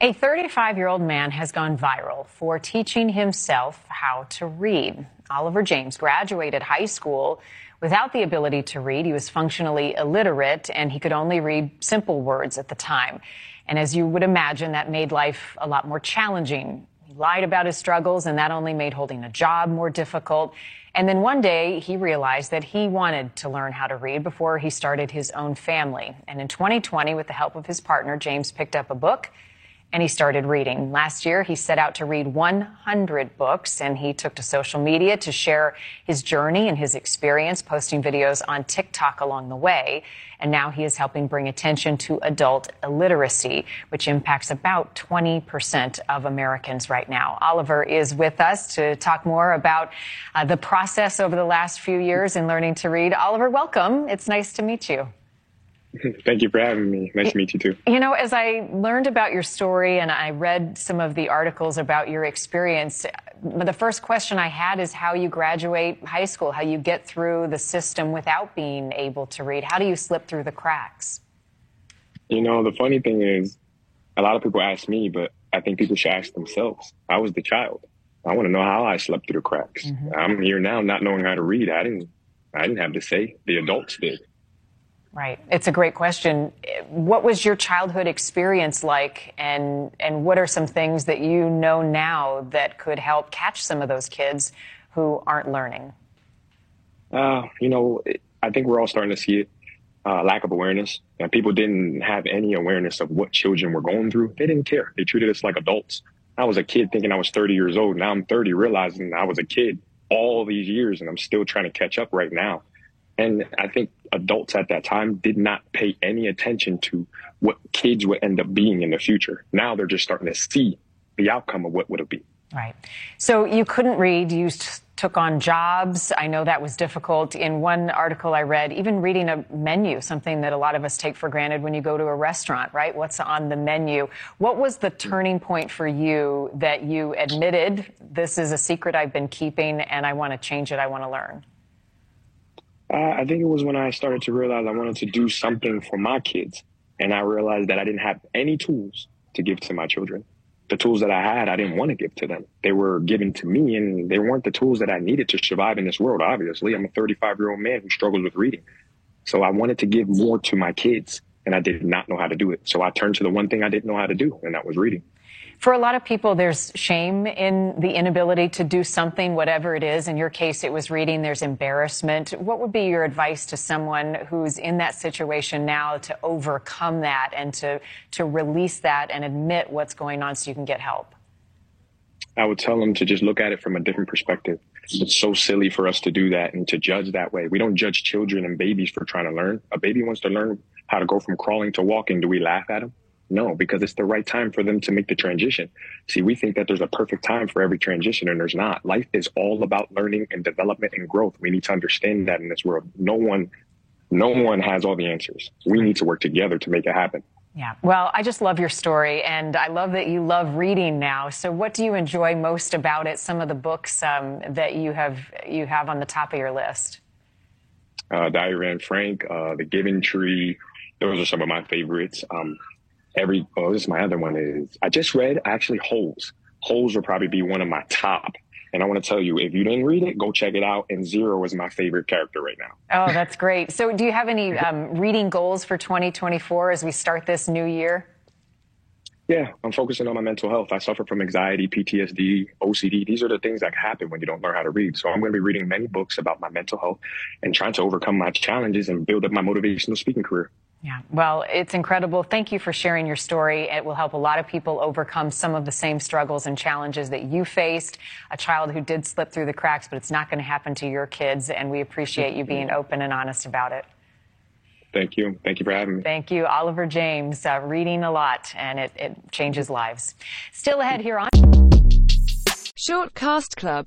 A 35 year old man has gone viral for teaching himself how to read. Oliver James graduated high school without the ability to read. He was functionally illiterate and he could only read simple words at the time. And as you would imagine, that made life a lot more challenging. He lied about his struggles and that only made holding a job more difficult. And then one day he realized that he wanted to learn how to read before he started his own family. And in 2020, with the help of his partner, James picked up a book and he started reading. Last year, he set out to read 100 books and he took to social media to share his journey and his experience, posting videos on TikTok along the way. And now he is helping bring attention to adult illiteracy, which impacts about 20% of Americans right now. Oliver is with us to talk more about uh, the process over the last few years in learning to read. Oliver, welcome. It's nice to meet you. Thank you for having me. Nice to meet you too. You know, as I learned about your story and I read some of the articles about your experience, the first question I had is how you graduate high school, how you get through the system without being able to read. How do you slip through the cracks? You know, the funny thing is, a lot of people ask me, but I think people should ask themselves. I was the child. I want to know how I slept through the cracks. Mm-hmm. I'm here now not knowing how to read. I didn't I didn't have to say. The adults did. Right. It's a great question. What was your childhood experience like and and what are some things that you know now that could help catch some of those kids who aren't learning? Uh, you know, I think we're all starting to see it. Uh, lack of awareness. And people didn't have any awareness of what children were going through. They didn't care. They treated us like adults. I was a kid thinking I was 30 years old. Now I'm 30, realizing I was a kid all these years and I'm still trying to catch up right now. And I think adults at that time did not pay any attention to what kids would end up being in the future. Now they're just starting to see the outcome of what would have been. Right. So you couldn't read. You took on jobs. I know that was difficult. In one article I read, even reading a menu, something that a lot of us take for granted when you go to a restaurant, right? What's on the menu? What was the turning point for you that you admitted this is a secret I've been keeping and I want to change it? I want to learn? Uh, I think it was when I started to realize I wanted to do something for my kids. And I realized that I didn't have any tools to give to my children. The tools that I had, I didn't want to give to them. They were given to me and they weren't the tools that I needed to survive in this world. Obviously, I'm a 35 year old man who struggles with reading. So I wanted to give more to my kids and I did not know how to do it. So I turned to the one thing I didn't know how to do and that was reading. For a lot of people, there's shame in the inability to do something, whatever it is. In your case, it was reading. There's embarrassment. What would be your advice to someone who's in that situation now to overcome that and to, to release that and admit what's going on so you can get help? I would tell them to just look at it from a different perspective. It's so silly for us to do that and to judge that way. We don't judge children and babies for trying to learn. A baby wants to learn how to go from crawling to walking. Do we laugh at them? No, because it's the right time for them to make the transition. See, we think that there's a perfect time for every transition, and there's not. Life is all about learning and development and growth. We need to understand that in this world. No one, no one has all the answers. We need to work together to make it happen. Yeah. Well, I just love your story, and I love that you love reading now. So, what do you enjoy most about it? Some of the books um, that you have you have on the top of your list. Uh, Diary Anne Frank, uh, The Giving Tree. Those are some of my favorites. Um, every oh this is my other one is I just read actually Holes. Holes will probably be one of my top. And I want to tell you, if you didn't read it, go check it out. And Zero is my favorite character right now. Oh, that's great. So, do you have any um, reading goals for 2024 as we start this new year? Yeah, I'm focusing on my mental health. I suffer from anxiety, PTSD, OCD. These are the things that happen when you don't learn how to read. So I'm going to be reading many books about my mental health and trying to overcome my challenges and build up my motivational speaking career. Yeah, well, it's incredible. Thank you for sharing your story. It will help a lot of people overcome some of the same struggles and challenges that you faced. A child who did slip through the cracks, but it's not going to happen to your kids. And we appreciate you being open and honest about it. Thank you. Thank you for having me. Thank you. Oliver James, uh, reading a lot, and it, it changes lives. Still ahead here on Shortcast Club.